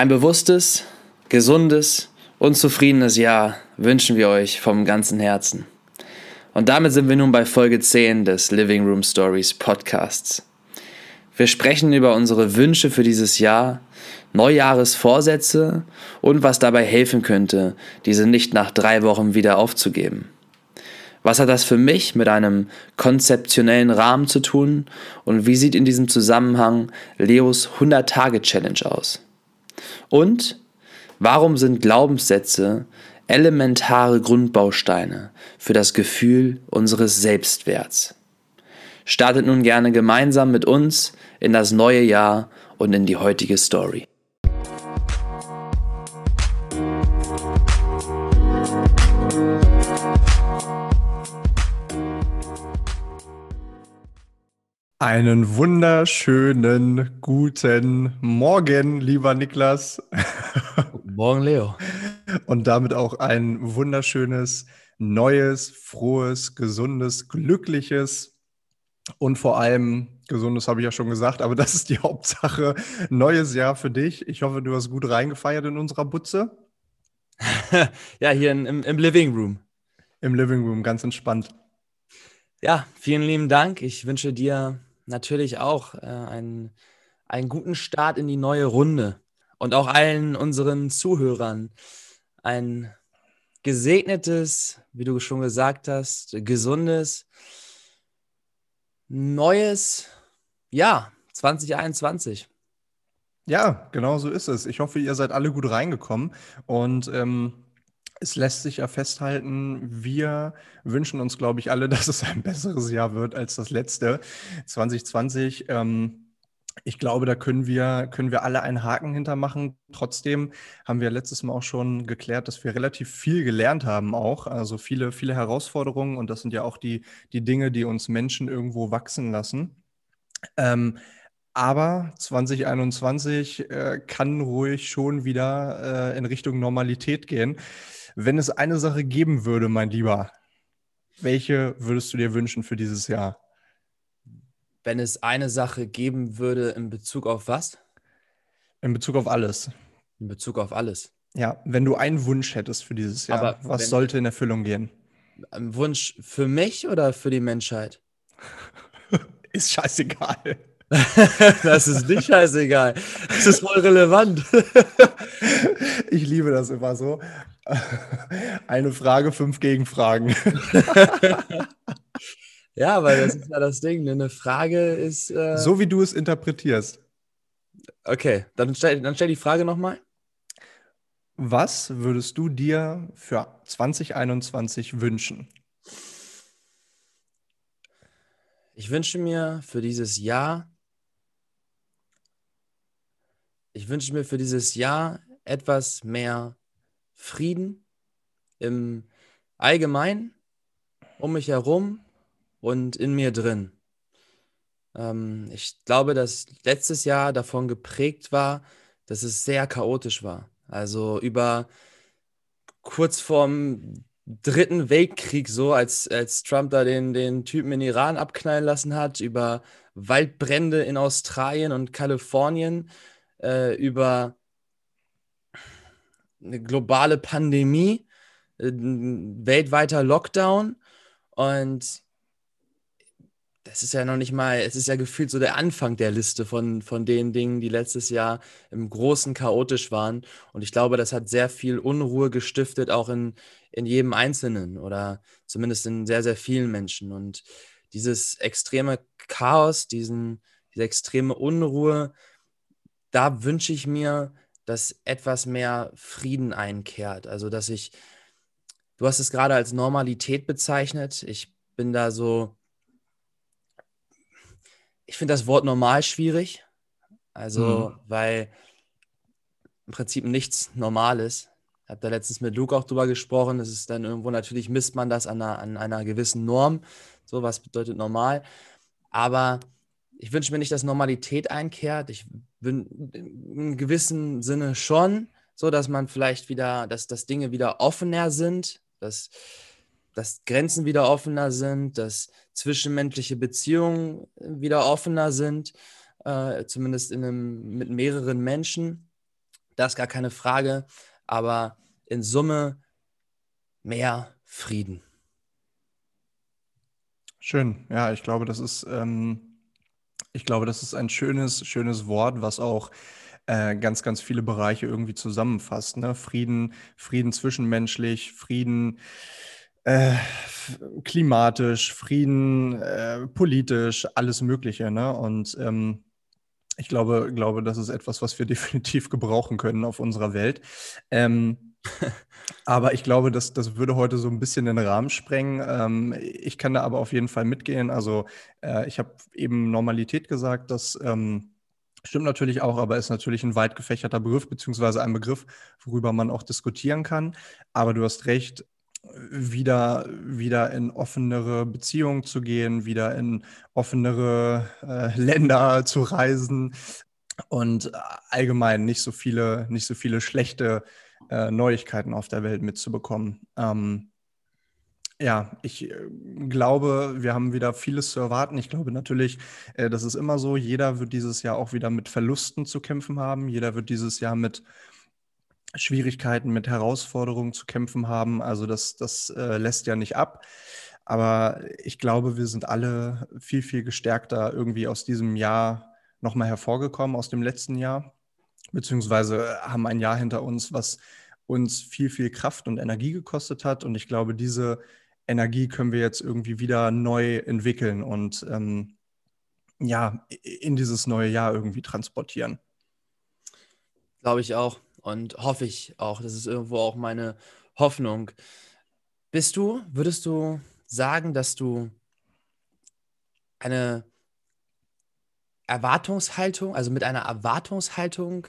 Ein bewusstes, gesundes und zufriedenes Jahr wünschen wir euch vom ganzen Herzen. Und damit sind wir nun bei Folge 10 des Living Room Stories Podcasts. Wir sprechen über unsere Wünsche für dieses Jahr, Neujahresvorsätze und was dabei helfen könnte, diese nicht nach drei Wochen wieder aufzugeben. Was hat das für mich mit einem konzeptionellen Rahmen zu tun und wie sieht in diesem Zusammenhang Leos 100-Tage-Challenge aus? Und warum sind Glaubenssätze elementare Grundbausteine für das Gefühl unseres Selbstwerts? Startet nun gerne gemeinsam mit uns in das neue Jahr und in die heutige Story. Einen wunderschönen guten Morgen, lieber Niklas. Guten Morgen, Leo. Und damit auch ein wunderschönes, neues, frohes, gesundes, glückliches und vor allem gesundes habe ich ja schon gesagt, aber das ist die Hauptsache. Neues Jahr für dich. Ich hoffe, du hast gut reingefeiert in unserer Butze. ja, hier in, im, im Living Room. Im Living Room, ganz entspannt. Ja, vielen lieben Dank. Ich wünsche dir natürlich auch äh, einen, einen guten Start in die neue Runde und auch allen unseren Zuhörern ein gesegnetes, wie du schon gesagt hast, gesundes, neues Jahr 2021. Ja, genau so ist es. Ich hoffe, ihr seid alle gut reingekommen und ähm, es lässt sich ja festhalten, wir wünschen uns, glaube ich, alle, dass es ein besseres Jahr wird als das letzte 2020. Ähm, ich glaube, da können wir, können wir alle einen Haken hintermachen. Trotzdem haben wir letztes Mal auch schon geklärt, dass wir relativ viel gelernt haben auch. Also viele, viele Herausforderungen und das sind ja auch die, die Dinge, die uns Menschen irgendwo wachsen lassen. Ähm, aber 2021 äh, kann ruhig schon wieder äh, in Richtung Normalität gehen. Wenn es eine Sache geben würde, mein Lieber, welche würdest du dir wünschen für dieses Jahr? Wenn es eine Sache geben würde in Bezug auf was? In Bezug auf alles. In Bezug auf alles. Ja, wenn du einen Wunsch hättest für dieses Jahr, Aber was sollte in Erfüllung gehen? Ein Wunsch für mich oder für die Menschheit? Ist scheißegal. das ist nicht scheißegal. Das ist voll relevant. ich liebe das immer so. Eine Frage, fünf Gegenfragen. ja, weil das ist ja das Ding. Ne? Eine Frage ist. Äh... So wie du es interpretierst. Okay, dann stell, dann stell die Frage nochmal. Was würdest du dir für 2021 wünschen? Ich wünsche mir für dieses Jahr ich wünsche mir für dieses Jahr etwas mehr Frieden im Allgemeinen, um mich herum und in mir drin. Ähm, ich glaube, dass letztes Jahr davon geprägt war, dass es sehr chaotisch war. Also über kurz vorm Dritten Weltkrieg, so als, als Trump da den, den Typen in Iran abknallen lassen hat, über Waldbrände in Australien und Kalifornien äh, über eine globale Pandemie, äh, ein weltweiter Lockdown und das ist ja noch nicht mal, es ist ja gefühlt so der Anfang der Liste von, von den Dingen, die letztes Jahr im Großen chaotisch waren. Und ich glaube, das hat sehr viel Unruhe gestiftet, auch in, in jedem Einzelnen oder zumindest in sehr, sehr vielen Menschen. Und dieses extreme Chaos, diesen, diese extreme Unruhe, da wünsche ich mir, dass etwas mehr Frieden einkehrt. Also, dass ich, du hast es gerade als Normalität bezeichnet. Ich bin da so, ich finde das Wort normal schwierig. Also, mhm. weil im Prinzip nichts normal ist. Ich habe da letztens mit Luke auch drüber gesprochen. Es ist dann irgendwo, natürlich misst man das an einer, an einer gewissen Norm. So, was bedeutet normal? Aber ich wünsche mir nicht, dass Normalität einkehrt. Ich bin in gewissem Sinne schon, so dass man vielleicht wieder, dass, dass Dinge wieder offener sind, dass, dass Grenzen wieder offener sind, dass zwischenmenschliche Beziehungen wieder offener sind, äh, zumindest in einem, mit mehreren Menschen. Das ist gar keine Frage. Aber in Summe mehr Frieden. Schön. Ja, ich glaube, das ist, ähm, ich glaube, das ist ein schönes, schönes Wort, was auch äh, ganz, ganz viele Bereiche irgendwie zusammenfasst. Ne? Frieden, Frieden zwischenmenschlich, Frieden äh, klimatisch, Frieden äh, politisch, alles Mögliche. Ne? Und ähm, ich glaube, glaube, das ist etwas, was wir definitiv gebrauchen können auf unserer Welt. Ähm, aber ich glaube, das, das würde heute so ein bisschen den Rahmen sprengen. Ähm, ich kann da aber auf jeden Fall mitgehen. Also äh, ich habe eben Normalität gesagt, das ähm, stimmt natürlich auch, aber ist natürlich ein weit gefächerter Begriff, beziehungsweise ein Begriff, worüber man auch diskutieren kann. Aber du hast recht, wieder, wieder in offenere Beziehungen zu gehen, wieder in offenere äh, Länder zu reisen und allgemein nicht so viele, nicht so viele schlechte äh, Neuigkeiten auf der Welt mitzubekommen. Ähm, ja, ich äh, glaube, wir haben wieder vieles zu erwarten. Ich glaube natürlich, äh, das ist immer so. Jeder wird dieses Jahr auch wieder mit Verlusten zu kämpfen haben. Jeder wird dieses Jahr mit Schwierigkeiten, mit Herausforderungen zu kämpfen haben. Also das, das äh, lässt ja nicht ab. Aber ich glaube, wir sind alle viel, viel gestärkter irgendwie aus diesem Jahr nochmal hervorgekommen, aus dem letzten Jahr. Beziehungsweise haben ein Jahr hinter uns, was uns viel, viel Kraft und Energie gekostet hat. Und ich glaube, diese Energie können wir jetzt irgendwie wieder neu entwickeln und ähm, ja, in dieses neue Jahr irgendwie transportieren. Glaube ich auch und hoffe ich auch. Das ist irgendwo auch meine Hoffnung. Bist du, würdest du sagen, dass du eine Erwartungshaltung, also mit einer Erwartungshaltung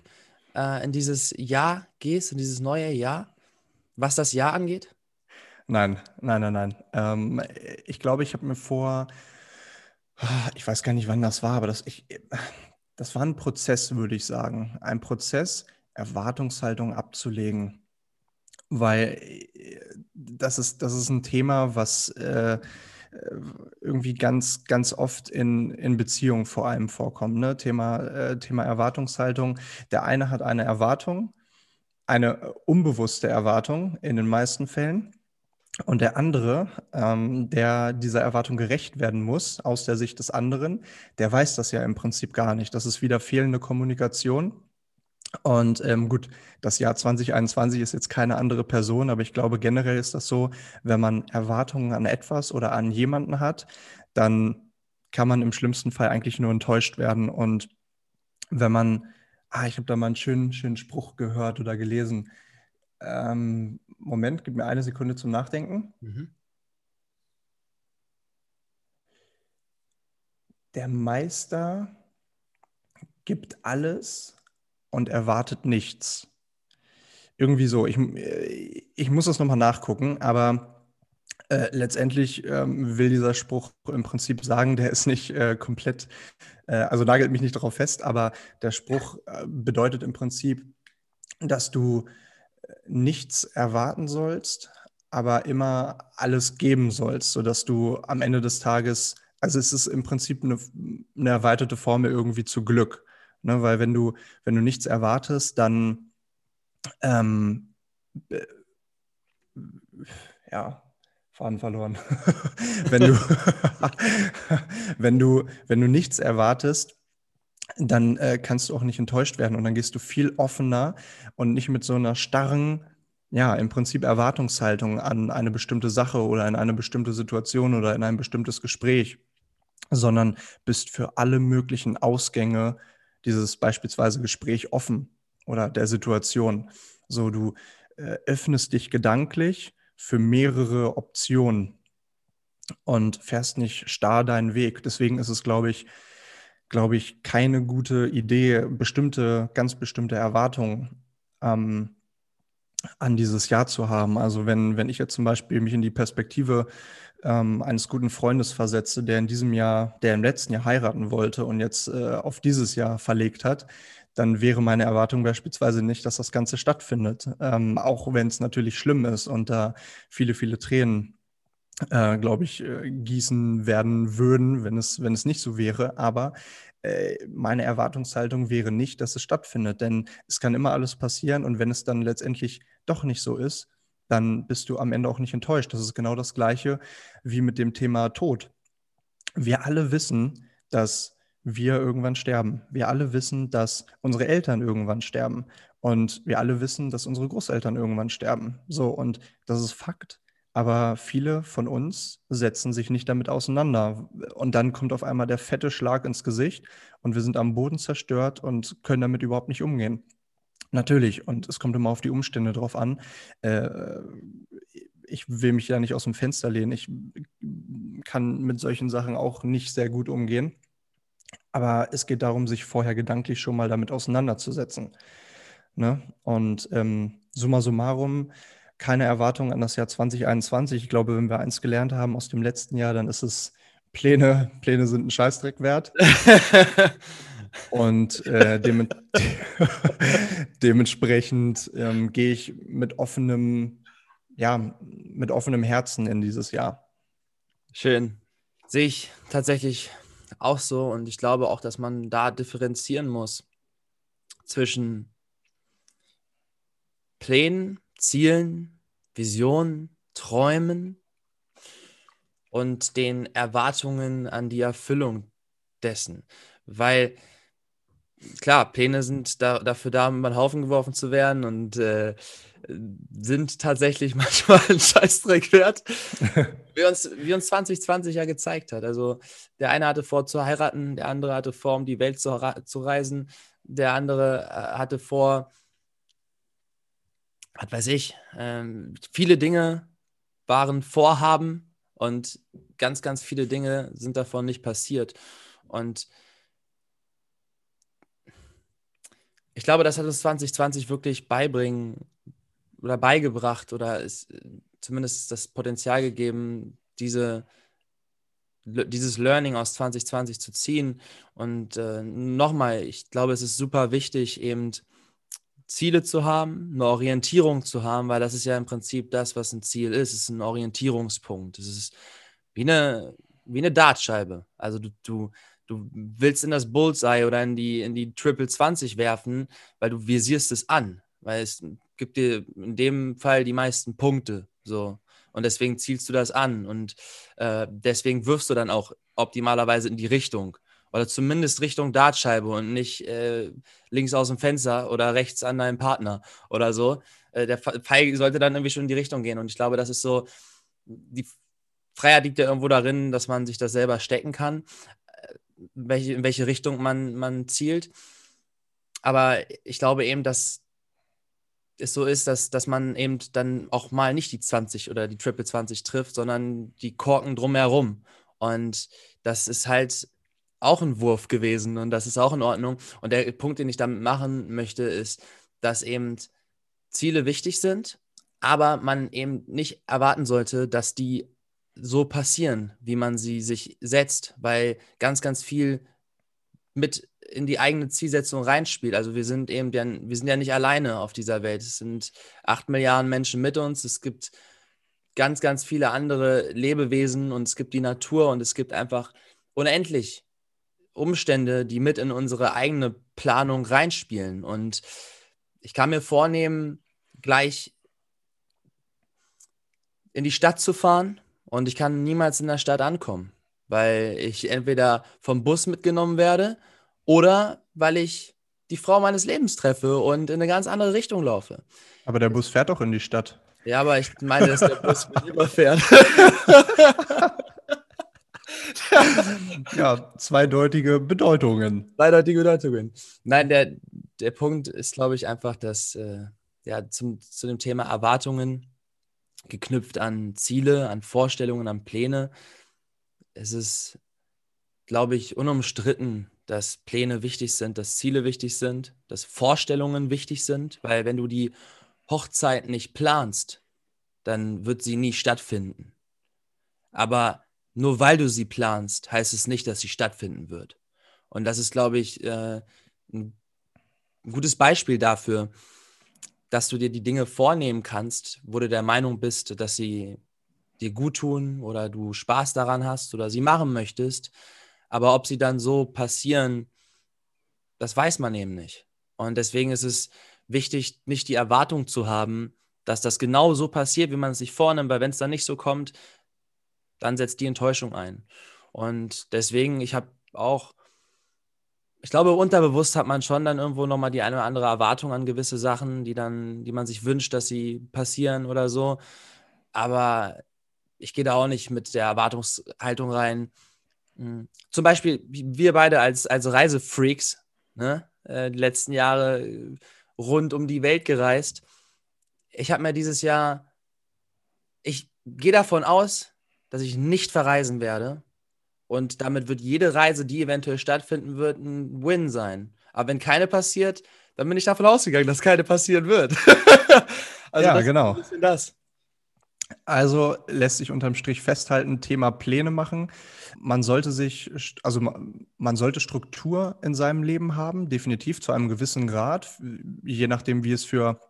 äh, in dieses Jahr gehst, in dieses neue Jahr, was das Jahr angeht? Nein, nein, nein, nein. Ähm, ich glaube, ich habe mir vor, ich weiß gar nicht, wann das war, aber das, ich, das war ein Prozess, würde ich sagen. Ein Prozess, Erwartungshaltung abzulegen. Weil äh, das ist, das ist ein Thema, was äh, irgendwie ganz, ganz oft in, in Beziehungen vor allem vorkommt. Ne? Thema, äh, Thema Erwartungshaltung. Der eine hat eine Erwartung, eine unbewusste Erwartung in den meisten Fällen. Und der andere, ähm, der dieser Erwartung gerecht werden muss, aus der Sicht des anderen, der weiß das ja im Prinzip gar nicht. Das ist wieder fehlende Kommunikation. Und ähm, gut, das Jahr 2021 ist jetzt keine andere Person, aber ich glaube generell ist das so, wenn man Erwartungen an etwas oder an jemanden hat, dann kann man im schlimmsten Fall eigentlich nur enttäuscht werden. Und wenn man, ah, ich habe da mal einen schönen, schönen Spruch gehört oder gelesen. Ähm, Moment, gib mir eine Sekunde zum Nachdenken. Mhm. Der Meister gibt alles, und erwartet nichts. Irgendwie so. Ich, ich muss das nochmal nachgucken, aber äh, letztendlich ähm, will dieser Spruch im Prinzip sagen, der ist nicht äh, komplett, äh, also nagelt mich nicht darauf fest, aber der Spruch äh, bedeutet im Prinzip, dass du äh, nichts erwarten sollst, aber immer alles geben sollst, sodass du am Ende des Tages, also es ist im Prinzip eine, eine erweiterte Formel irgendwie zu Glück. Ne? Weil wenn du, wenn du nichts erwartest, dann ähm, ja, Faden verloren. wenn du, wenn du, wenn du nichts erwartest, dann äh, kannst du auch nicht enttäuscht werden und dann gehst du viel offener und nicht mit so einer starren, ja, im Prinzip Erwartungshaltung an eine bestimmte Sache oder in eine bestimmte Situation oder in ein bestimmtes Gespräch, sondern bist für alle möglichen Ausgänge dieses beispielsweise Gespräch offen oder der Situation. So, du äh, öffnest dich gedanklich für mehrere Optionen und fährst nicht starr deinen Weg. Deswegen ist es, glaube ich, glaube ich, keine gute Idee, bestimmte, ganz bestimmte Erwartungen ähm, an dieses Jahr zu haben. Also wenn, wenn ich jetzt zum Beispiel mich in die Perspektive ähm, eines guten Freundes versetze, der in diesem Jahr, der im letzten Jahr heiraten wollte und jetzt äh, auf dieses Jahr verlegt hat, dann wäre meine Erwartung beispielsweise nicht, dass das Ganze stattfindet. Ähm, auch wenn es natürlich schlimm ist und da viele, viele Tränen äh, glaube ich, äh, gießen werden würden, wenn es, wenn es nicht so wäre. Aber äh, meine Erwartungshaltung wäre nicht, dass es stattfindet, denn es kann immer alles passieren und wenn es dann letztendlich doch nicht so ist, dann bist du am Ende auch nicht enttäuscht. Das ist genau das Gleiche wie mit dem Thema Tod. Wir alle wissen, dass wir irgendwann sterben. Wir alle wissen, dass unsere Eltern irgendwann sterben. Und wir alle wissen, dass unsere Großeltern irgendwann sterben. So, und das ist Fakt. Aber viele von uns setzen sich nicht damit auseinander. Und dann kommt auf einmal der fette Schlag ins Gesicht und wir sind am Boden zerstört und können damit überhaupt nicht umgehen. Natürlich, und es kommt immer auf die Umstände drauf an. Äh, ich will mich ja nicht aus dem Fenster lehnen. Ich kann mit solchen Sachen auch nicht sehr gut umgehen. Aber es geht darum, sich vorher gedanklich schon mal damit auseinanderzusetzen. Ne? Und ähm, summa summarum, keine Erwartung an das Jahr 2021. Ich glaube, wenn wir eins gelernt haben aus dem letzten Jahr, dann ist es Pläne, Pläne sind ein Scheißdreck wert. Und äh, dem, dementsprechend ähm, gehe ich mit offenem, ja, mit offenem Herzen in dieses Jahr. Schön. Sehe ich tatsächlich auch so und ich glaube auch, dass man da differenzieren muss zwischen Plänen Zielen, Visionen, Träumen und den Erwartungen an die Erfüllung dessen. Weil klar, Pläne sind da, dafür da, um über den Haufen geworfen zu werden und äh, sind tatsächlich manchmal ein Scheißdreck wert, wie, uns, wie uns 2020 ja gezeigt hat. Also der eine hatte vor zu heiraten, der andere hatte vor, um die Welt zu, zu reisen, der andere äh, hatte vor, was weiß ich, ähm, viele Dinge waren Vorhaben und ganz, ganz viele Dinge sind davon nicht passiert. Und ich glaube, das hat uns 2020 wirklich beibringen oder beigebracht oder ist zumindest das Potenzial gegeben, diese, dieses Learning aus 2020 zu ziehen. Und äh, nochmal, ich glaube, es ist super wichtig, eben Ziele zu haben, eine Orientierung zu haben, weil das ist ja im Prinzip das, was ein Ziel ist. Es ist ein Orientierungspunkt. Es ist wie eine, wie eine Dartscheibe. Also du, du, du willst in das Bullseye oder in die, in die Triple 20 werfen, weil du visierst es an. Weil es gibt dir in dem Fall die meisten Punkte. So. Und deswegen zielst du das an. Und äh, deswegen wirfst du dann auch optimalerweise in die Richtung oder zumindest Richtung Dartscheibe und nicht äh, links aus dem Fenster oder rechts an deinem Partner oder so. Äh, der Pfeil sollte dann irgendwie schon in die Richtung gehen. Und ich glaube, das ist so, die Freiheit liegt ja irgendwo darin, dass man sich das selber stecken kann, welche, in welche Richtung man, man zielt. Aber ich glaube eben, dass es so ist, dass, dass man eben dann auch mal nicht die 20 oder die Triple 20 trifft, sondern die Korken drumherum. Und das ist halt auch ein Wurf gewesen und das ist auch in Ordnung. Und der Punkt, den ich damit machen möchte, ist, dass eben Ziele wichtig sind, aber man eben nicht erwarten sollte, dass die so passieren, wie man sie sich setzt, weil ganz, ganz viel mit in die eigene Zielsetzung reinspielt. Also wir sind eben, ja, wir sind ja nicht alleine auf dieser Welt. Es sind acht Milliarden Menschen mit uns. Es gibt ganz, ganz viele andere Lebewesen und es gibt die Natur und es gibt einfach unendlich Umstände, die mit in unsere eigene Planung reinspielen. Und ich kann mir vornehmen, gleich in die Stadt zu fahren und ich kann niemals in der Stadt ankommen, weil ich entweder vom Bus mitgenommen werde oder weil ich die Frau meines Lebens treffe und in eine ganz andere Richtung laufe. Aber der Bus fährt doch in die Stadt. Ja, aber ich meine, dass der Bus mich überfährt. ja, zweideutige Bedeutungen. Zweideutige Bedeutungen. Nein, der, der Punkt ist, glaube ich, einfach, dass äh, ja, zum, zu dem Thema Erwartungen geknüpft an Ziele, an Vorstellungen, an Pläne. Es ist, glaube ich, unumstritten, dass Pläne wichtig sind, dass Ziele wichtig sind, dass Vorstellungen wichtig sind, weil wenn du die Hochzeit nicht planst, dann wird sie nie stattfinden. Aber nur weil du sie planst, heißt es nicht, dass sie stattfinden wird. Und das ist, glaube ich, äh, ein gutes Beispiel dafür, dass du dir die Dinge vornehmen kannst, wo du der Meinung bist, dass sie dir gut tun oder du Spaß daran hast oder sie machen möchtest. Aber ob sie dann so passieren, das weiß man eben nicht. Und deswegen ist es wichtig, nicht die Erwartung zu haben, dass das genau so passiert, wie man es sich vornimmt, weil wenn es dann nicht so kommt, dann setzt die Enttäuschung ein. Und deswegen, ich habe auch, ich glaube, unterbewusst hat man schon dann irgendwo nochmal die eine oder andere Erwartung an gewisse Sachen, die dann, die man sich wünscht, dass sie passieren oder so. Aber ich gehe da auch nicht mit der Erwartungshaltung rein. Hm. Zum Beispiel, wir beide als, als Reisefreaks, ne, äh, die letzten Jahre äh, rund um die Welt gereist. Ich habe mir dieses Jahr, ich gehe davon aus, dass ich nicht verreisen werde. Und damit wird jede Reise, die eventuell stattfinden wird, ein Win sein. Aber wenn keine passiert, dann bin ich davon ausgegangen, dass keine passieren wird. also ja, genau. das. Also lässt sich unterm Strich festhalten, Thema Pläne machen. Man sollte sich, also man sollte Struktur in seinem Leben haben, definitiv zu einem gewissen Grad, je nachdem, wie es für,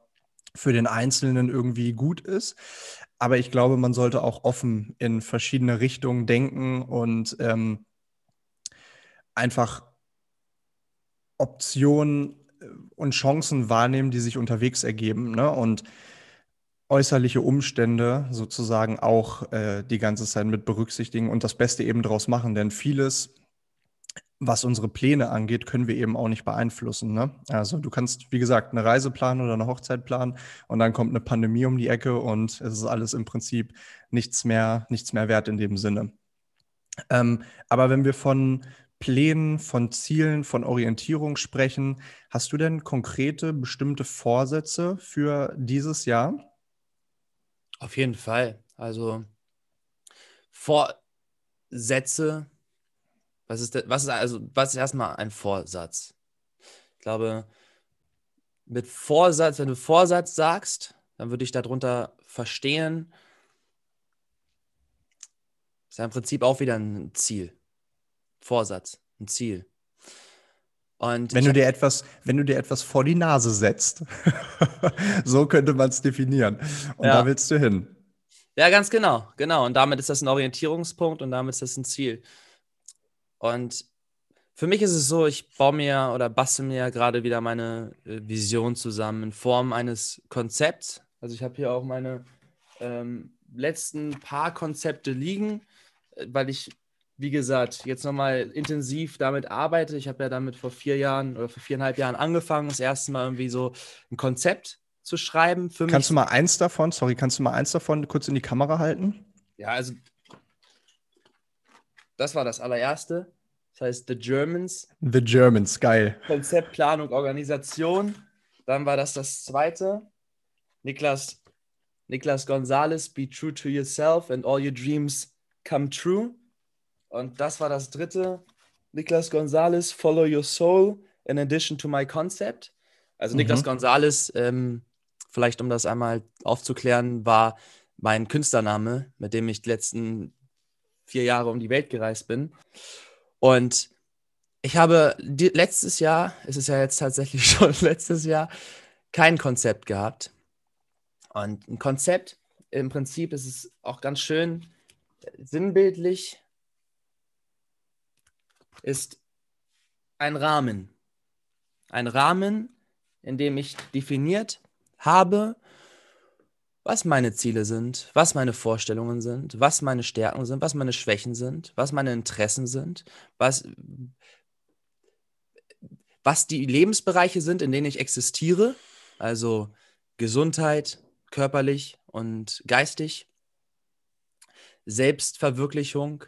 für den Einzelnen irgendwie gut ist. Aber ich glaube, man sollte auch offen in verschiedene Richtungen denken und ähm, einfach Optionen und Chancen wahrnehmen, die sich unterwegs ergeben. Ne? Und äußerliche Umstände sozusagen auch äh, die ganze Zeit mit berücksichtigen und das Beste eben daraus machen. Denn vieles, was unsere Pläne angeht, können wir eben auch nicht beeinflussen. Ne? Also du kannst, wie gesagt, eine Reise planen oder eine Hochzeit planen und dann kommt eine Pandemie um die Ecke und es ist alles im Prinzip nichts mehr, nichts mehr wert in dem Sinne. Ähm, aber wenn wir von Plänen, von Zielen, von Orientierung sprechen, hast du denn konkrete, bestimmte Vorsätze für dieses Jahr? Auf jeden Fall. Also Vorsätze, was ist, was ist also, was ist erstmal ein Vorsatz? Ich glaube, mit Vorsatz, wenn du Vorsatz sagst, dann würde ich darunter verstehen, ist ja im Prinzip auch wieder ein Ziel. Vorsatz, ein Ziel. Und wenn du dir etwas, wenn du dir etwas vor die Nase setzt, so könnte man es definieren. Und ja. da willst du hin. Ja, ganz genau, genau. Und damit ist das ein Orientierungspunkt und damit ist das ein Ziel. Und für mich ist es so, ich baue mir oder bastel mir gerade wieder meine äh, Vision zusammen in Form eines Konzepts. Also ich habe hier auch meine ähm, letzten paar Konzepte liegen, äh, weil ich wie gesagt, jetzt nochmal intensiv damit arbeite. Ich habe ja damit vor vier Jahren oder vor viereinhalb Jahren angefangen, das erste Mal irgendwie so ein Konzept zu schreiben. Für kannst du mal eins davon, sorry, kannst du mal eins davon kurz in die Kamera halten? Ja, also das war das allererste. Das heißt The Germans. The Germans, geil. Konzept, Planung, Organisation. Dann war das das zweite. Niklas, Niklas Gonzalez, Be True to Yourself and All Your Dreams Come True. Und das war das dritte. Niklas Gonzalez, Follow Your Soul in addition to my concept. Also mhm. Niklas Gonzalez, ähm, vielleicht um das einmal aufzuklären, war mein Künstlername, mit dem ich die letzten vier Jahre um die Welt gereist bin. Und ich habe letztes Jahr, es ist ja jetzt tatsächlich schon letztes Jahr, kein Konzept gehabt. Und ein Konzept, im Prinzip ist es auch ganz schön sinnbildlich ist ein Rahmen. Ein Rahmen, in dem ich definiert habe, was meine Ziele sind, was meine Vorstellungen sind, was meine Stärken sind, was meine Schwächen sind, was meine Interessen sind, was, was die Lebensbereiche sind, in denen ich existiere, also Gesundheit, körperlich und geistig, Selbstverwirklichung,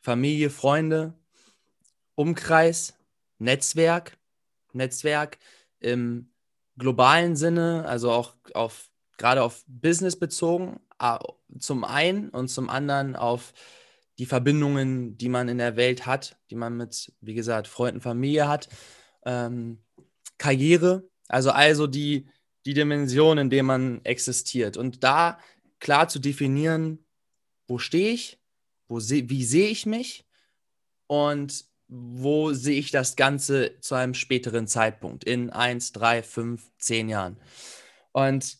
Familie, Freunde, Umkreis, Netzwerk, Netzwerk im globalen Sinne, also auch auf gerade auf Business bezogen, zum einen und zum anderen auf die Verbindungen, die man in der Welt hat, die man mit, wie gesagt, Freunden, Familie hat, ähm, Karriere, also also die, die Dimension, in der man existiert. Und da klar zu definieren, wo stehe ich, wo se wie sehe ich mich und wo sehe ich das Ganze zu einem späteren Zeitpunkt, in eins, drei, fünf, zehn Jahren. Und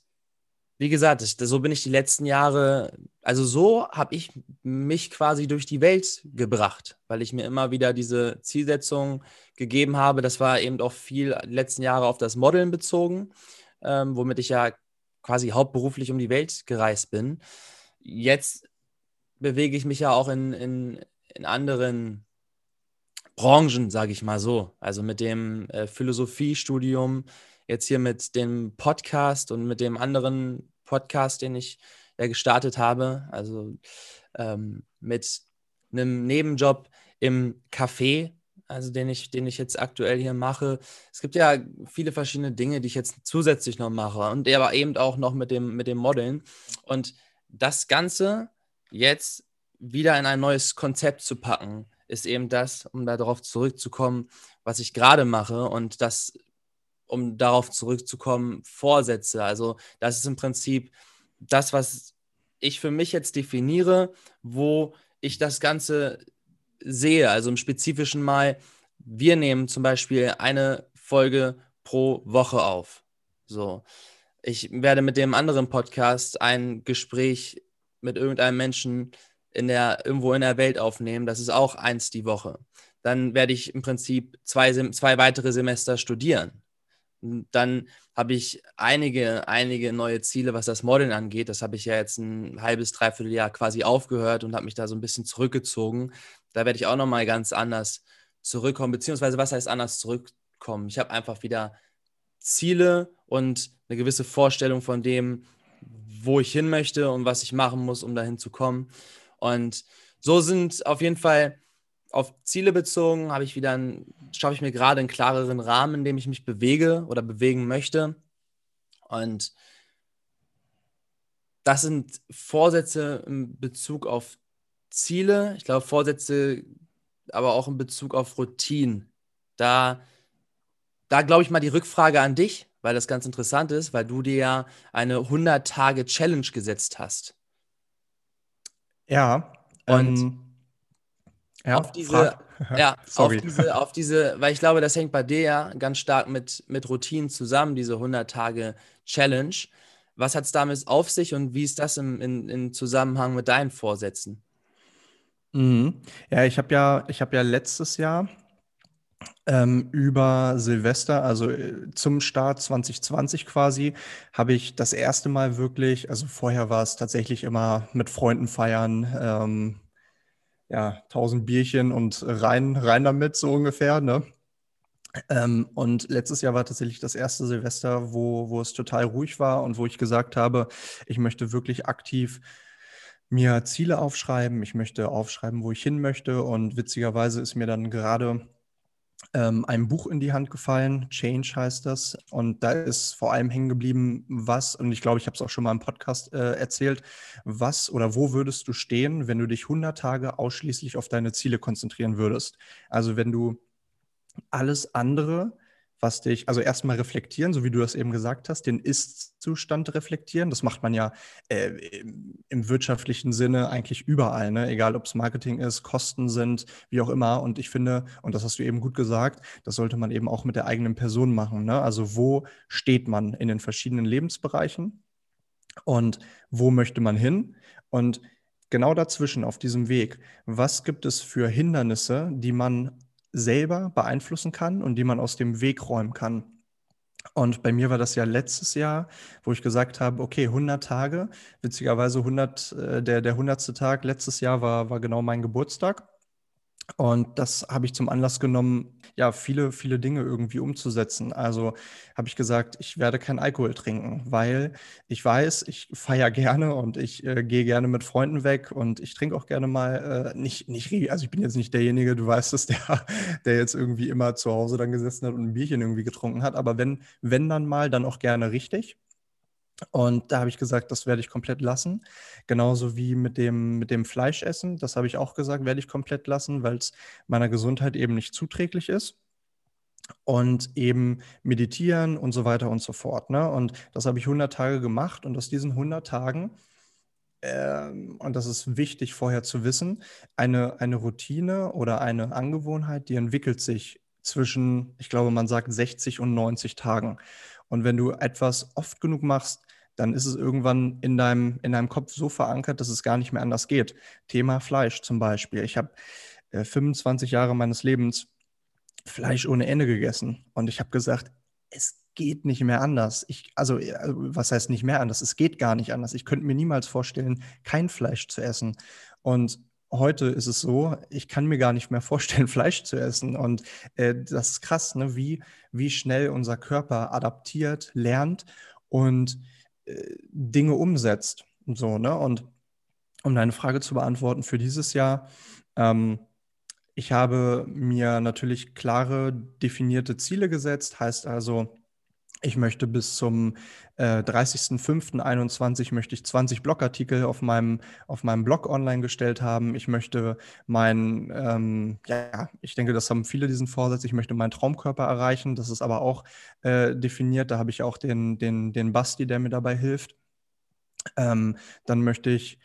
wie gesagt, so bin ich die letzten Jahre also so habe ich mich quasi durch die Welt gebracht, weil ich mir immer wieder diese Zielsetzung gegeben habe. Das war eben auch viel letzten Jahre auf das Modeln bezogen, ähm, womit ich ja quasi hauptberuflich um die Welt gereist bin. Jetzt bewege ich mich ja auch in, in, in anderen Branchen, sage ich mal so. Also mit dem äh, Philosophiestudium, jetzt hier mit dem Podcast und mit dem anderen Podcast, den ich ja gestartet habe. Also ähm, mit einem Nebenjob im Café, also den ich, den ich jetzt aktuell hier mache. Es gibt ja viele verschiedene Dinge, die ich jetzt zusätzlich noch mache und aber eben auch noch mit dem, mit dem Modeln. Und das Ganze jetzt wieder in ein neues Konzept zu packen, ist eben das, um darauf zurückzukommen, was ich gerade mache und das, um darauf zurückzukommen, Vorsätze. Also das ist im Prinzip das, was ich für mich jetzt definiere, wo ich das Ganze sehe. Also im Spezifischen mal, wir nehmen zum Beispiel eine Folge pro Woche auf. So. Ich werde mit dem anderen Podcast ein Gespräch mit irgendeinem Menschen in der, irgendwo in der Welt aufnehmen. Das ist auch eins die Woche. Dann werde ich im Prinzip zwei, zwei weitere Semester studieren. Dann habe ich einige, einige neue Ziele, was das Modeln angeht. Das habe ich ja jetzt ein halbes, dreiviertel Jahr quasi aufgehört und habe mich da so ein bisschen zurückgezogen. Da werde ich auch nochmal ganz anders zurückkommen, beziehungsweise was heißt anders zurückkommen? Ich habe einfach wieder Ziele und eine gewisse Vorstellung von dem, wo ich hin möchte und was ich machen muss, um dahin zu kommen. Und so sind auf jeden Fall auf Ziele bezogen, habe ich wieder ein, schaffe ich mir gerade einen klareren Rahmen, in dem ich mich bewege oder bewegen möchte. Und das sind Vorsätze in Bezug auf Ziele. Ich glaube, Vorsätze, aber auch in Bezug auf Routinen. Da, da glaube ich mal die Rückfrage an dich, weil das ganz interessant ist, weil du dir ja eine 100-Tage-Challenge gesetzt hast. Ja. Und ähm, ja, auf diese, ja, auf diese, auf diese, weil ich glaube, das hängt bei dir ja ganz stark mit, mit Routinen zusammen, diese 100-Tage-Challenge. Was hat es damit auf sich und wie ist das im, in, in Zusammenhang mit deinen Vorsätzen? Mhm. Ja, ich habe ja, ich habe ja letztes Jahr ähm, über Silvester, also äh, zum Start 2020 quasi, habe ich das erste Mal wirklich, also vorher war es tatsächlich immer mit Freunden feiern, ähm, ja, 1000 Bierchen und rein, rein damit, so ungefähr, ne? Ähm, und letztes Jahr war tatsächlich das erste Silvester, wo, wo es total ruhig war und wo ich gesagt habe, ich möchte wirklich aktiv mir Ziele aufschreiben, ich möchte aufschreiben, wo ich hin möchte. Und witzigerweise ist mir dann gerade ähm, ein Buch in die Hand gefallen, Change heißt das. Und da ist vor allem hängen geblieben, was, und ich glaube, ich habe es auch schon mal im Podcast äh, erzählt, was oder wo würdest du stehen, wenn du dich 100 Tage ausschließlich auf deine Ziele konzentrieren würdest? Also wenn du alles andere was dich, also erstmal reflektieren, so wie du das eben gesagt hast, den Ist-Zustand reflektieren. Das macht man ja äh, im wirtschaftlichen Sinne eigentlich überall, ne? egal ob es Marketing ist, Kosten sind, wie auch immer. Und ich finde, und das hast du eben gut gesagt, das sollte man eben auch mit der eigenen Person machen. Ne? Also wo steht man in den verschiedenen Lebensbereichen und wo möchte man hin? Und genau dazwischen auf diesem Weg, was gibt es für Hindernisse, die man selber beeinflussen kann und die man aus dem Weg räumen kann. Und bei mir war das ja letztes Jahr, wo ich gesagt habe, okay, 100 Tage, witzigerweise 100, äh, der, der 100. Tag letztes Jahr war, war genau mein Geburtstag. Und das habe ich zum Anlass genommen, ja, viele, viele Dinge irgendwie umzusetzen. Also habe ich gesagt, ich werde kein Alkohol trinken, weil ich weiß, ich feiere gerne und ich äh, gehe gerne mit Freunden weg und ich trinke auch gerne mal äh, nicht, nicht, also ich bin jetzt nicht derjenige, du weißt es, der, der jetzt irgendwie immer zu Hause dann gesessen hat und ein Bierchen irgendwie getrunken hat. Aber wenn, wenn dann mal, dann auch gerne richtig. Und da habe ich gesagt, das werde ich komplett lassen. Genauso wie mit dem, mit dem Fleischessen. Das habe ich auch gesagt, werde ich komplett lassen, weil es meiner Gesundheit eben nicht zuträglich ist. Und eben meditieren und so weiter und so fort. Ne? Und das habe ich 100 Tage gemacht. Und aus diesen 100 Tagen, ähm, und das ist wichtig vorher zu wissen, eine, eine Routine oder eine Angewohnheit, die entwickelt sich zwischen, ich glaube, man sagt 60 und 90 Tagen. Und wenn du etwas oft genug machst, dann ist es irgendwann in deinem, in deinem Kopf so verankert, dass es gar nicht mehr anders geht. Thema Fleisch zum Beispiel. Ich habe äh, 25 Jahre meines Lebens Fleisch ohne Ende gegessen und ich habe gesagt, es geht nicht mehr anders. Ich, also, äh, was heißt nicht mehr anders? Es geht gar nicht anders. Ich könnte mir niemals vorstellen, kein Fleisch zu essen. Und heute ist es so, ich kann mir gar nicht mehr vorstellen, Fleisch zu essen. Und äh, das ist krass, ne? wie, wie schnell unser Körper adaptiert, lernt und äh, Dinge umsetzt. So, ne? Und um deine Frage zu beantworten für dieses Jahr, ähm, ich habe mir natürlich klare, definierte Ziele gesetzt, heißt also, ich möchte bis zum äh, 30.05.21 möchte ich 20 Blogartikel auf meinem, auf meinem Blog online gestellt haben. Ich möchte mein, ähm, ja, ich denke, das haben viele diesen Vorsatz, ich möchte meinen Traumkörper erreichen. Das ist aber auch äh, definiert. Da habe ich auch den, den, den Basti, der mir dabei hilft. Ähm, dann möchte ich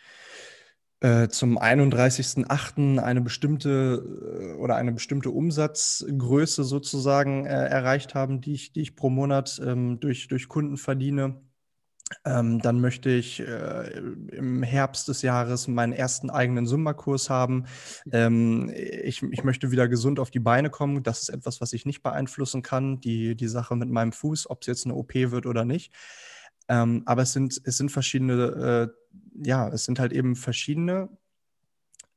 äh, zum 31.08. eine bestimmte äh, oder eine bestimmte Umsatzgröße sozusagen äh, erreicht haben, die ich, die ich pro Monat ähm, durch, durch Kunden verdiene. Ähm, dann möchte ich äh, im Herbst des Jahres meinen ersten eigenen Summa-Kurs haben. Ähm, ich, ich möchte wieder gesund auf die Beine kommen. Das ist etwas, was ich nicht beeinflussen kann, die, die Sache mit meinem Fuß, ob es jetzt eine OP wird oder nicht. Ähm, aber es sind, es sind verschiedene, äh, ja, es sind halt eben verschiedene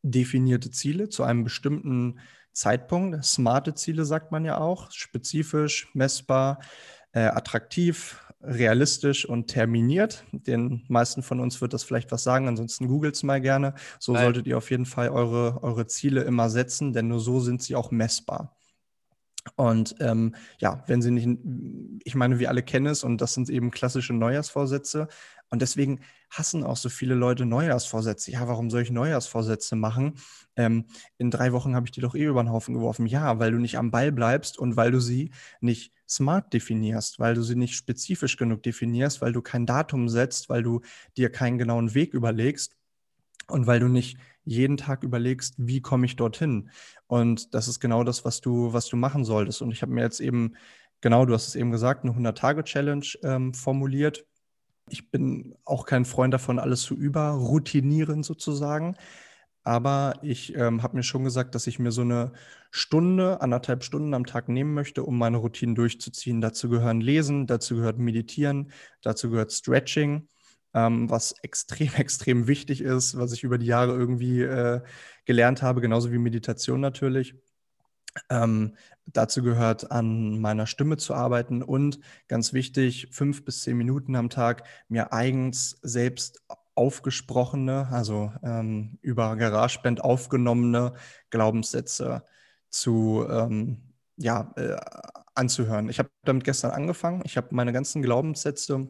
definierte Ziele zu einem bestimmten Zeitpunkt. Smarte Ziele sagt man ja auch, spezifisch, messbar, äh, attraktiv, realistisch und terminiert. Den meisten von uns wird das vielleicht was sagen, ansonsten googelt es mal gerne. So Nein. solltet ihr auf jeden Fall eure, eure Ziele immer setzen, denn nur so sind sie auch messbar. Und ähm, ja, wenn sie nicht, ich meine, wir alle kennen es und das sind eben klassische Neujahrsvorsätze. Und deswegen hassen auch so viele Leute Neujahrsvorsätze. Ja, warum soll ich Neujahrsvorsätze machen? Ähm, in drei Wochen habe ich die doch eh über den Haufen geworfen. Ja, weil du nicht am Ball bleibst und weil du sie nicht smart definierst, weil du sie nicht spezifisch genug definierst, weil du kein Datum setzt, weil du dir keinen genauen Weg überlegst und weil du nicht jeden Tag überlegst, wie komme ich dorthin? Und das ist genau das, was du, was du machen solltest. Und ich habe mir jetzt eben, genau, du hast es eben gesagt, eine 100-Tage-Challenge ähm, formuliert. Ich bin auch kein Freund davon, alles zu überroutinieren sozusagen. Aber ich ähm, habe mir schon gesagt, dass ich mir so eine Stunde, anderthalb Stunden am Tag nehmen möchte, um meine Routinen durchzuziehen. Dazu gehören Lesen, dazu gehört Meditieren, dazu gehört Stretching ähm, was extrem, extrem wichtig ist, was ich über die Jahre irgendwie äh, gelernt habe, genauso wie Meditation natürlich. Ähm, dazu gehört, an meiner Stimme zu arbeiten und ganz wichtig, fünf bis zehn Minuten am Tag mir eigens selbst aufgesprochene, also ähm, über GarageBand aufgenommene Glaubenssätze zu ähm, ja, äh, anzuhören. Ich habe damit gestern angefangen. Ich habe meine ganzen Glaubenssätze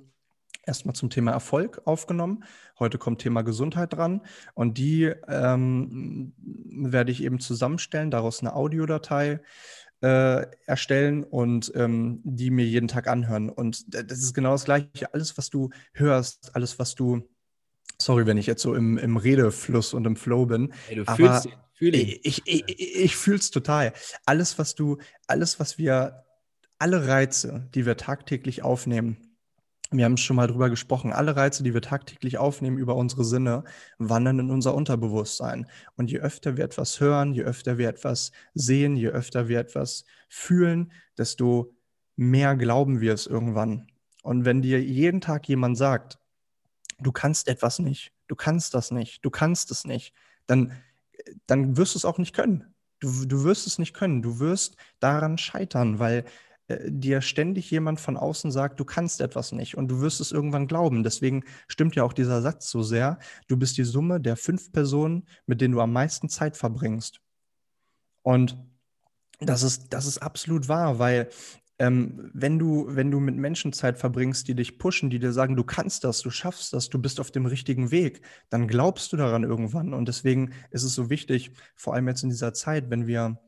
erstmal zum Thema Erfolg aufgenommen. Heute kommt Thema Gesundheit dran und die ähm, werde ich eben zusammenstellen, daraus eine Audiodatei äh, erstellen und ähm, die mir jeden Tag anhören. Und das ist genau das Gleiche. Alles, was du hörst, alles, was du, sorry, wenn ich jetzt so im, im Redefluss und im Flow bin, hey, du aber fühlst ihn. Fühl ihn. ich, ich, ich, ich fühle es total. Alles, was du, alles, was wir, alle Reize, die wir tagtäglich aufnehmen, wir haben schon mal drüber gesprochen, alle Reize, die wir tagtäglich aufnehmen über unsere Sinne, wandern in unser Unterbewusstsein. Und je öfter wir etwas hören, je öfter wir etwas sehen, je öfter wir etwas fühlen, desto mehr glauben wir es irgendwann. Und wenn dir jeden Tag jemand sagt, du kannst etwas nicht, du kannst das nicht, du kannst es nicht, dann, dann wirst du es auch nicht können. Du, du wirst es nicht können. Du wirst daran scheitern, weil äh, dir ständig jemand von außen sagt, du kannst etwas nicht und du wirst es irgendwann glauben. Deswegen stimmt ja auch dieser Satz so sehr. Du bist die Summe der fünf Personen, mit denen du am meisten Zeit verbringst. Und das ist, das ist absolut wahr, weil ähm, wenn, du, wenn du mit Menschen Zeit verbringst, die dich pushen, die dir sagen, du kannst das, du schaffst das, du bist auf dem richtigen Weg, dann glaubst du daran irgendwann. Und deswegen ist es so wichtig, vor allem jetzt in dieser Zeit, wenn wir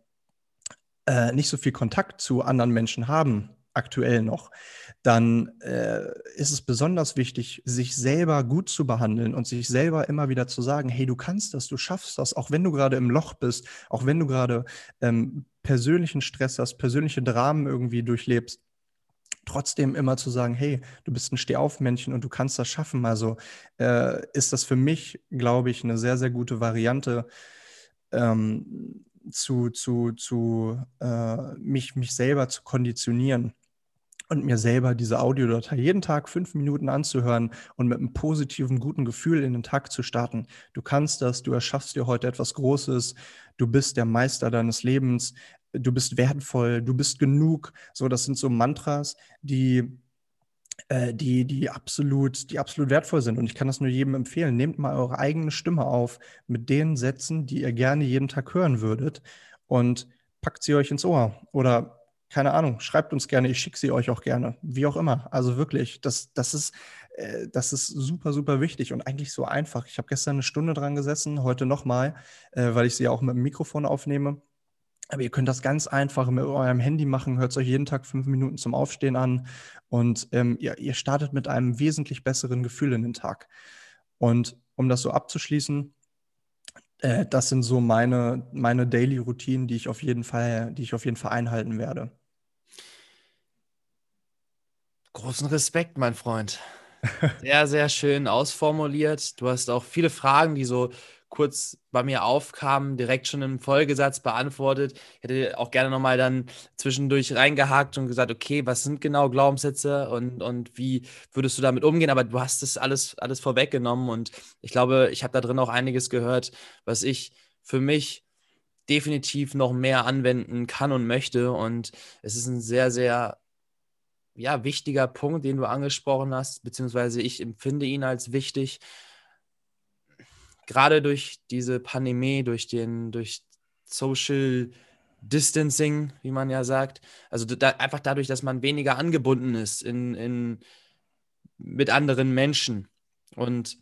äh, nicht so viel Kontakt zu anderen Menschen haben, aktuell noch, dann äh, ist es besonders wichtig, sich selber gut zu behandeln und sich selber immer wieder zu sagen, hey, du kannst das, du schaffst das, auch wenn du gerade im Loch bist, auch wenn du gerade ähm, persönlichen Stress hast, persönliche Dramen irgendwie durchlebst. trotzdem immer zu sagen, hey, du bist ein Stehaufmännchen und du kannst das schaffen. Also äh, ist das für mich, glaube ich, eine sehr, sehr gute Variante, ähm, zu, zu, zu äh, mich, mich selber zu konditionieren und mir selber diese Audiodatei jeden Tag fünf Minuten anzuhören und mit einem positiven, guten Gefühl in den Tag zu starten. Du kannst das, du erschaffst dir heute etwas Großes, du bist der Meister deines Lebens, du bist wertvoll, du bist genug. So, das sind so Mantras, die die, die, absolut, die absolut wertvoll sind. Und ich kann das nur jedem empfehlen. Nehmt mal eure eigene Stimme auf mit den Sätzen, die ihr gerne jeden Tag hören würdet und packt sie euch ins Ohr. Oder keine Ahnung, schreibt uns gerne, ich schicke sie euch auch gerne. Wie auch immer. Also wirklich, das, das, ist, äh, das ist super, super wichtig und eigentlich so einfach. Ich habe gestern eine Stunde dran gesessen, heute nochmal, äh, weil ich sie auch mit dem Mikrofon aufnehme. Aber ihr könnt das ganz einfach mit eurem Handy machen, hört es euch jeden Tag fünf Minuten zum Aufstehen an und ähm, ihr, ihr startet mit einem wesentlich besseren Gefühl in den Tag. Und um das so abzuschließen, äh, das sind so meine, meine Daily-Routinen, die ich auf jeden Fall, die ich auf jeden Fall einhalten werde. Großen Respekt, mein Freund. Sehr, sehr schön ausformuliert. Du hast auch viele Fragen, die so kurz bei mir aufkamen, direkt schon im Folgesatz beantwortet. Ich hätte auch gerne nochmal dann zwischendurch reingehakt und gesagt, okay, was sind genau Glaubenssätze und, und wie würdest du damit umgehen? Aber du hast das alles, alles vorweggenommen und ich glaube, ich habe da drin auch einiges gehört, was ich für mich definitiv noch mehr anwenden kann und möchte. Und es ist ein sehr, sehr ja, wichtiger Punkt, den du angesprochen hast, beziehungsweise ich empfinde ihn als wichtig gerade durch diese Pandemie, durch den, durch Social Distancing, wie man ja sagt, also da, einfach dadurch, dass man weniger angebunden ist in, in, mit anderen Menschen und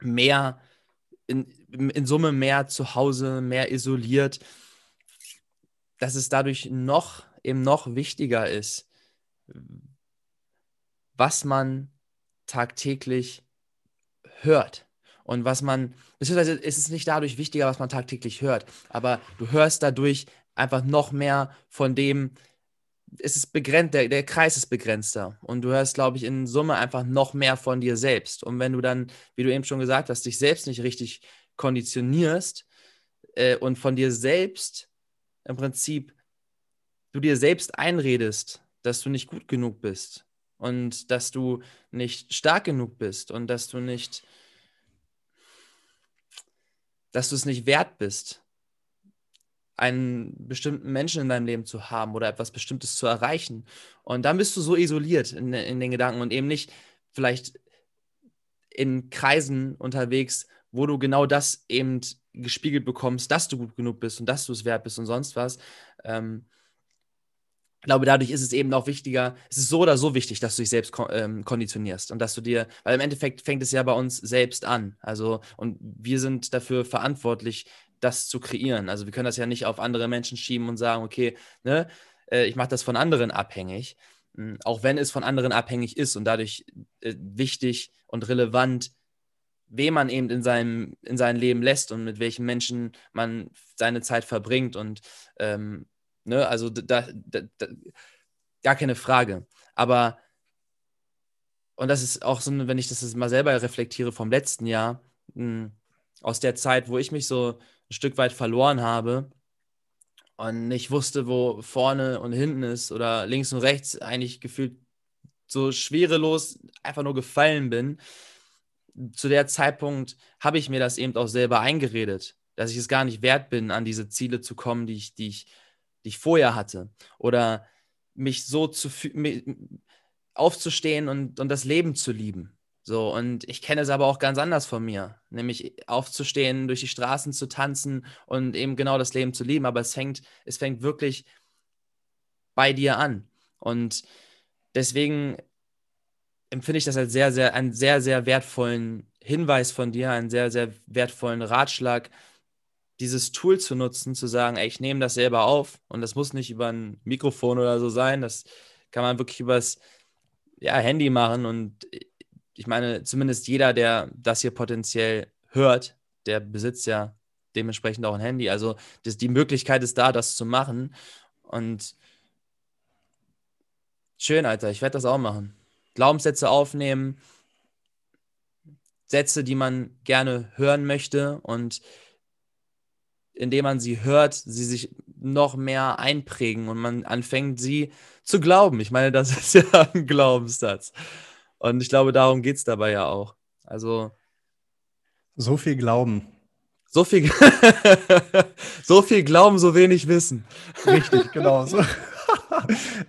mehr in, in Summe mehr zu Hause, mehr isoliert, dass es dadurch noch eben noch wichtiger ist, was man tagtäglich hört. Und was man, beziehungsweise ist es nicht dadurch wichtiger, was man tagtäglich hört, aber du hörst dadurch einfach noch mehr von dem, es ist begrenzt, der, der Kreis ist begrenzter und du hörst, glaube ich, in Summe einfach noch mehr von dir selbst. Und wenn du dann, wie du eben schon gesagt hast, dich selbst nicht richtig konditionierst äh, und von dir selbst im Prinzip du dir selbst einredest, dass du nicht gut genug bist und dass du nicht stark genug bist und dass du nicht dass du es nicht wert bist, einen bestimmten Menschen in deinem Leben zu haben oder etwas Bestimmtes zu erreichen. Und dann bist du so isoliert in, in den Gedanken und eben nicht vielleicht in Kreisen unterwegs, wo du genau das eben gespiegelt bekommst, dass du gut genug bist und dass du es wert bist und sonst was. Ähm, ich glaube, dadurch ist es eben auch wichtiger, es ist so oder so wichtig, dass du dich selbst ähm, konditionierst und dass du dir, weil im Endeffekt fängt es ja bei uns selbst an. Also, und wir sind dafür verantwortlich, das zu kreieren. Also, wir können das ja nicht auf andere Menschen schieben und sagen, okay, ne, äh, ich mache das von anderen abhängig, mhm, auch wenn es von anderen abhängig ist und dadurch äh, wichtig und relevant, wem man eben in seinem, in seinem Leben lässt und mit welchen Menschen man seine Zeit verbringt und ähm, Ne? Also da, da, da, gar keine Frage. Aber, und das ist auch so, wenn ich das mal selber reflektiere vom letzten Jahr, hm, aus der Zeit, wo ich mich so ein Stück weit verloren habe und nicht wusste, wo vorne und hinten ist oder links und rechts eigentlich gefühlt so schwerelos einfach nur gefallen bin. Zu der Zeitpunkt habe ich mir das eben auch selber eingeredet, dass ich es gar nicht wert bin, an diese Ziele zu kommen, die ich, die ich die ich vorher hatte. Oder mich so zu aufzustehen und, und das Leben zu lieben. So, und ich kenne es aber auch ganz anders von mir, nämlich aufzustehen, durch die Straßen zu tanzen und eben genau das Leben zu lieben. Aber es fängt, es fängt wirklich bei dir an. Und deswegen empfinde ich das als sehr, sehr, einen sehr, sehr wertvollen Hinweis von dir, einen sehr, sehr wertvollen Ratschlag, dieses Tool zu nutzen, zu sagen, ey, ich nehme das selber auf und das muss nicht über ein Mikrofon oder so sein, das kann man wirklich übers ja, Handy machen und ich meine, zumindest jeder, der das hier potenziell hört, der besitzt ja dementsprechend auch ein Handy. Also das, die Möglichkeit ist da, das zu machen und Schön, Alter. Ich werde das auch machen. Glaubenssätze aufnehmen, Sätze, die man gerne hören möchte und indem man sie hört, sie sich noch mehr einprägen und man anfängt, sie zu glauben. Ich meine, das ist ja ein Glaubenssatz. Und ich glaube, darum geht es dabei ja auch. Also. So viel Glauben. So viel, so viel Glauben, so wenig Wissen. Richtig, genau. So.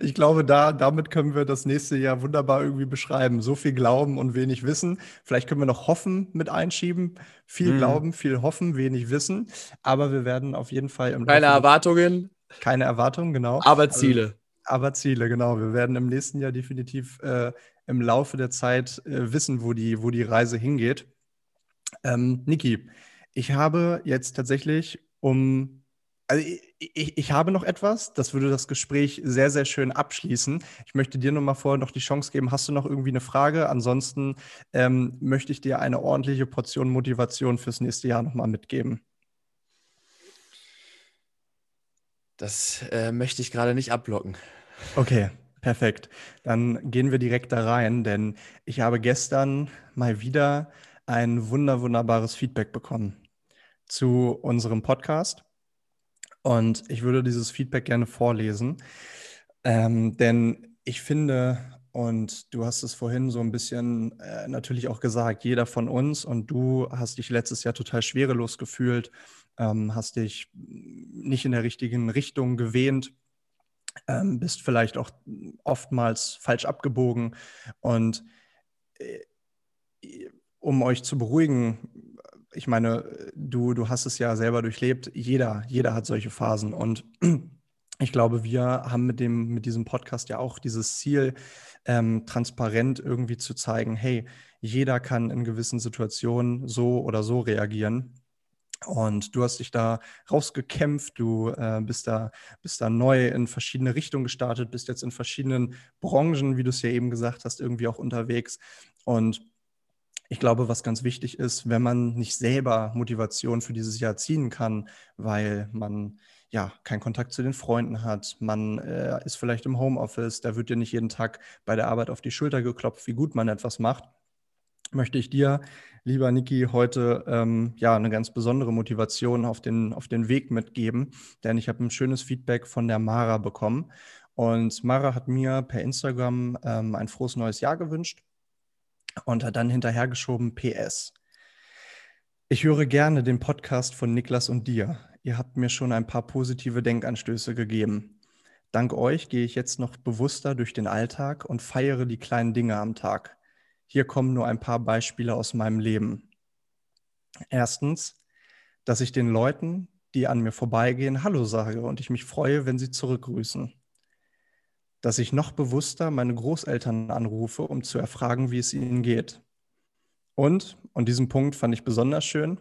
ich glaube, da, damit können wir das nächste Jahr wunderbar irgendwie beschreiben. So viel Glauben und wenig Wissen. Vielleicht können wir noch Hoffen mit einschieben. Viel mm. Glauben, viel Hoffen, wenig Wissen. Aber wir werden auf jeden Fall im Keine Laufe Erwartungen. Keine Erwartungen, genau. Aber Ziele. Also, aber Ziele, genau. Wir werden im nächsten Jahr definitiv äh, im Laufe der Zeit äh, wissen, wo die, wo die Reise hingeht. Ähm, Niki, ich habe jetzt tatsächlich um also ich, ich, habe noch etwas, das würde das Gespräch sehr, sehr schön abschließen. Ich möchte dir nur mal vorher noch die Chance geben. Hast du noch irgendwie eine Frage? Ansonsten ähm, möchte ich dir eine ordentliche Portion Motivation fürs nächste Jahr nochmal mitgeben. Das äh, möchte ich gerade nicht abblocken. Okay, perfekt. Dann gehen wir direkt da rein, denn ich habe gestern mal wieder ein wunder, wunderbares Feedback bekommen zu unserem Podcast. Und ich würde dieses Feedback gerne vorlesen, ähm, denn ich finde, und du hast es vorhin so ein bisschen äh, natürlich auch gesagt, jeder von uns und du hast dich letztes Jahr total schwerelos gefühlt, ähm, hast dich nicht in der richtigen Richtung gewähnt, ähm, bist vielleicht auch oftmals falsch abgebogen. Und äh, um euch zu beruhigen, ich meine, du, du hast es ja selber durchlebt. Jeder, jeder hat solche Phasen. Und ich glaube, wir haben mit, dem, mit diesem Podcast ja auch dieses Ziel, ähm, transparent irgendwie zu zeigen, hey, jeder kann in gewissen Situationen so oder so reagieren. Und du hast dich da rausgekämpft, du äh, bist, da, bist da neu in verschiedene Richtungen gestartet, bist jetzt in verschiedenen Branchen, wie du es ja eben gesagt hast, irgendwie auch unterwegs. Und ich glaube, was ganz wichtig ist, wenn man nicht selber Motivation für dieses Jahr ziehen kann, weil man ja keinen Kontakt zu den Freunden hat, man äh, ist vielleicht im Homeoffice, da wird dir nicht jeden Tag bei der Arbeit auf die Schulter geklopft, wie gut man etwas macht, möchte ich dir, lieber Niki, heute ähm, ja eine ganz besondere Motivation auf den, auf den Weg mitgeben, denn ich habe ein schönes Feedback von der Mara bekommen. Und Mara hat mir per Instagram ähm, ein frohes neues Jahr gewünscht und hat dann hinterhergeschoben PS. Ich höre gerne den Podcast von Niklas und dir. Ihr habt mir schon ein paar positive Denkanstöße gegeben. Dank euch gehe ich jetzt noch bewusster durch den Alltag und feiere die kleinen Dinge am Tag. Hier kommen nur ein paar Beispiele aus meinem Leben. Erstens, dass ich den Leuten, die an mir vorbeigehen, Hallo sage und ich mich freue, wenn sie zurückgrüßen dass ich noch bewusster meine Großeltern anrufe, um zu erfragen, wie es ihnen geht. Und, und diesen Punkt fand ich besonders schön,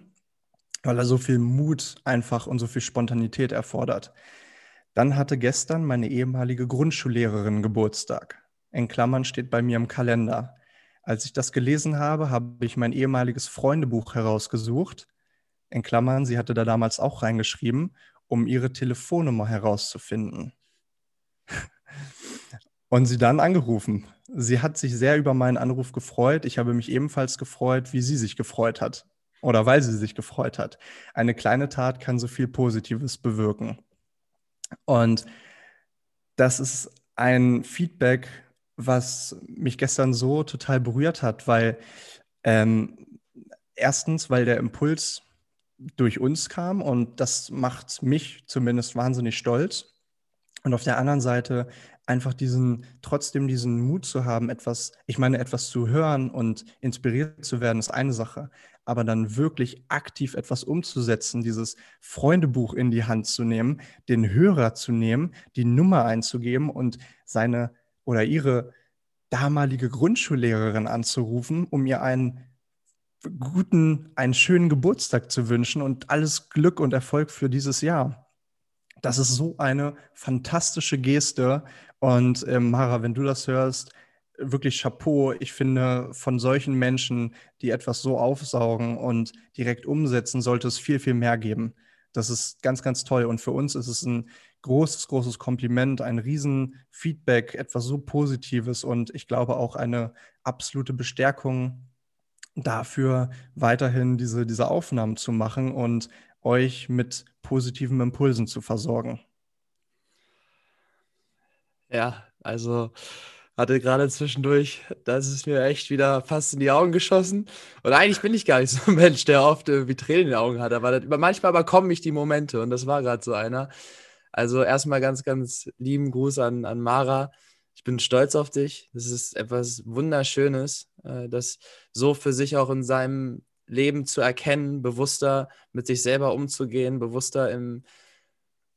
weil er so viel Mut einfach und so viel Spontanität erfordert. Dann hatte gestern meine ehemalige Grundschullehrerin Geburtstag. In Klammern steht bei mir im Kalender. Als ich das gelesen habe, habe ich mein ehemaliges Freundebuch herausgesucht. In Klammern, sie hatte da damals auch reingeschrieben, um ihre Telefonnummer herauszufinden und sie dann angerufen. Sie hat sich sehr über meinen Anruf gefreut. Ich habe mich ebenfalls gefreut, wie sie sich gefreut hat oder weil sie sich gefreut hat. Eine kleine Tat kann so viel Positives bewirken. Und das ist ein Feedback, was mich gestern so total berührt hat, weil ähm, erstens, weil der Impuls durch uns kam und das macht mich zumindest wahnsinnig stolz. Und auf der anderen Seite einfach diesen, trotzdem diesen Mut zu haben, etwas, ich meine, etwas zu hören und inspiriert zu werden, ist eine Sache. Aber dann wirklich aktiv etwas umzusetzen, dieses Freundebuch in die Hand zu nehmen, den Hörer zu nehmen, die Nummer einzugeben und seine oder ihre damalige Grundschullehrerin anzurufen, um ihr einen guten, einen schönen Geburtstag zu wünschen und alles Glück und Erfolg für dieses Jahr. Das ist so eine fantastische Geste. Und äh, Mara, wenn du das hörst, wirklich Chapeau. Ich finde, von solchen Menschen, die etwas so aufsaugen und direkt umsetzen, sollte es viel, viel mehr geben. Das ist ganz, ganz toll. Und für uns ist es ein großes, großes Kompliment, ein Riesenfeedback, etwas so Positives und ich glaube auch eine absolute Bestärkung dafür, weiterhin diese, diese Aufnahmen zu machen und euch mit positiven Impulsen zu versorgen. Ja, also hatte gerade zwischendurch, das ist mir echt wieder fast in die Augen geschossen. Und eigentlich bin ich gar nicht so ein Mensch, der oft äh, wie Tränen in den Augen hat, aber das, manchmal überkommen mich die Momente und das war gerade so einer. Also erstmal ganz, ganz lieben Gruß an, an Mara. Ich bin stolz auf dich. Das ist etwas Wunderschönes, äh, das so für sich auch in seinem Leben zu erkennen, bewusster mit sich selber umzugehen, bewusster im,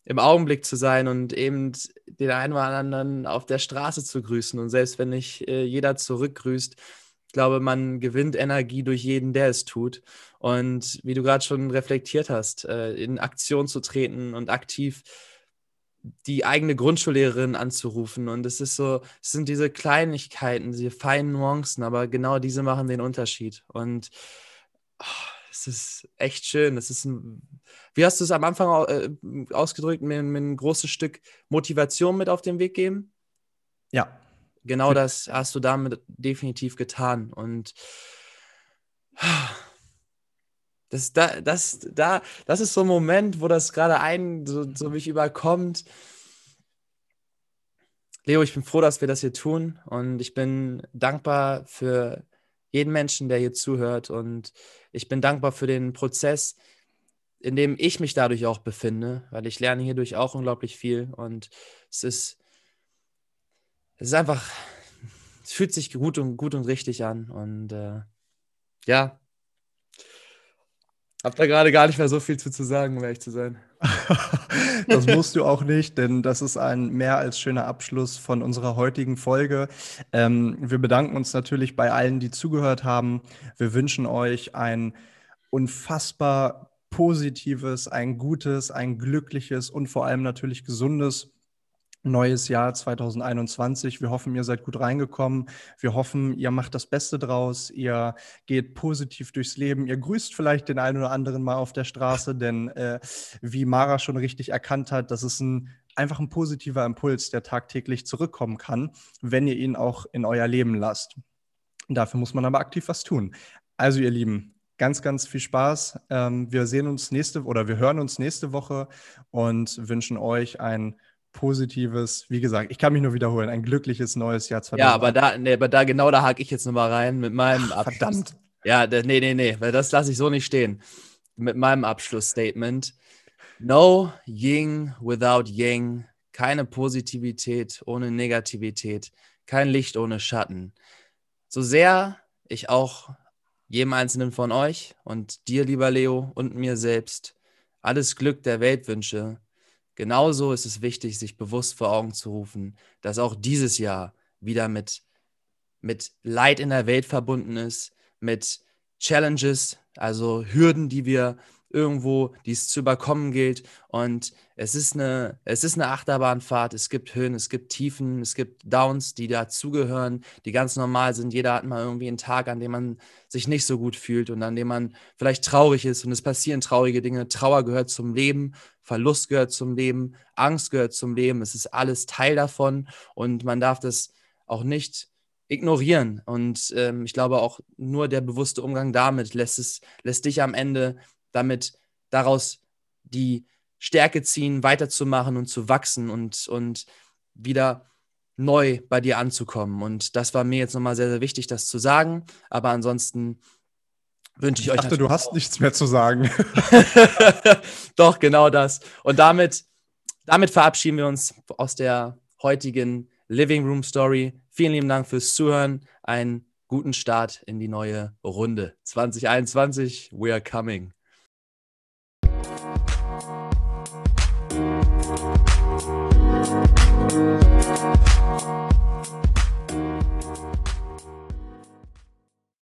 im Augenblick zu sein und eben den einen oder anderen auf der Straße zu grüßen. Und selbst wenn nicht äh, jeder zurückgrüßt, ich glaube, man gewinnt Energie durch jeden, der es tut. Und wie du gerade schon reflektiert hast, äh, in Aktion zu treten und aktiv die eigene Grundschullehrerin anzurufen. Und es ist so, es sind diese Kleinigkeiten, diese feinen Nuancen, aber genau diese machen den Unterschied. Und oh, es ist echt schön. Es ist ein, wie hast du es am Anfang äh, ausgedrückt, mir, mir, ein großes Stück Motivation mit auf den Weg geben? Ja. Genau das hast du damit definitiv getan. Und das, da, das, da, das ist so ein Moment, wo das gerade einen so, so mich überkommt. Leo, ich bin froh, dass wir das hier tun und ich bin dankbar für jeden Menschen, der hier zuhört. Und ich bin dankbar für den Prozess, in dem ich mich dadurch auch befinde, weil ich lerne hierdurch auch unglaublich viel. Und es ist, es ist einfach, es fühlt sich gut und gut und richtig an. Und äh, ja, hab da gerade gar nicht mehr so viel zu, zu sagen, um ehrlich zu sein. das musst du auch nicht, denn das ist ein mehr als schöner Abschluss von unserer heutigen Folge. Ähm, wir bedanken uns natürlich bei allen, die zugehört haben. Wir wünschen euch ein unfassbar positives, ein gutes, ein glückliches und vor allem natürlich gesundes neues Jahr 2021. Wir hoffen, ihr seid gut reingekommen. Wir hoffen, ihr macht das Beste draus. Ihr geht positiv durchs Leben. Ihr grüßt vielleicht den einen oder anderen mal auf der Straße, denn äh, wie Mara schon richtig erkannt hat, das ist ein einfach ein positiver Impuls, der tagtäglich zurückkommen kann, wenn ihr ihn auch in euer Leben lasst. Dafür muss man aber aktiv was tun. Also ihr Lieben, ganz, ganz viel Spaß. Ähm, wir sehen uns nächste oder wir hören uns nächste Woche und wünschen euch ein positives, wie gesagt, ich kann mich nur wiederholen, ein glückliches neues Jahr 2020. Ja, aber da, nee, aber da genau da hake ich jetzt nochmal rein mit meinem Ach, Verdammt. Ja, nee, nee, nee, weil das lasse ich so nicht stehen. Mit meinem Abschlussstatement. No Ying without Yang. Keine Positivität ohne Negativität. Kein Licht ohne Schatten. So sehr ich auch jedem Einzelnen von euch und dir, lieber Leo, und mir selbst alles Glück der Welt wünsche, Genauso ist es wichtig, sich bewusst vor Augen zu rufen, dass auch dieses Jahr wieder mit, mit Leid in der Welt verbunden ist, mit Challenges, also Hürden, die wir irgendwo, die es zu überkommen gilt. Und es ist eine, es ist eine Achterbahnfahrt. Es gibt Höhen, es gibt Tiefen, es gibt Downs, die dazugehören, die ganz normal sind. Jeder hat mal irgendwie einen Tag, an dem man sich nicht so gut fühlt und an dem man vielleicht traurig ist. Und es passieren traurige Dinge. Trauer gehört zum Leben, Verlust gehört zum Leben, Angst gehört zum Leben. Es ist alles Teil davon und man darf das auch nicht ignorieren. Und ähm, ich glaube auch nur der bewusste Umgang damit lässt es, lässt dich am Ende damit daraus die Stärke ziehen, weiterzumachen und zu wachsen und, und wieder neu bei dir anzukommen. Und das war mir jetzt nochmal sehr, sehr wichtig, das zu sagen. Aber ansonsten wünsche ich, ich euch. Ich dachte, du hast nichts mehr zu sagen. Doch, genau das. Und damit, damit verabschieden wir uns aus der heutigen Living Room Story. Vielen lieben Dank fürs Zuhören. Einen guten Start in die neue Runde. 2021, we are coming.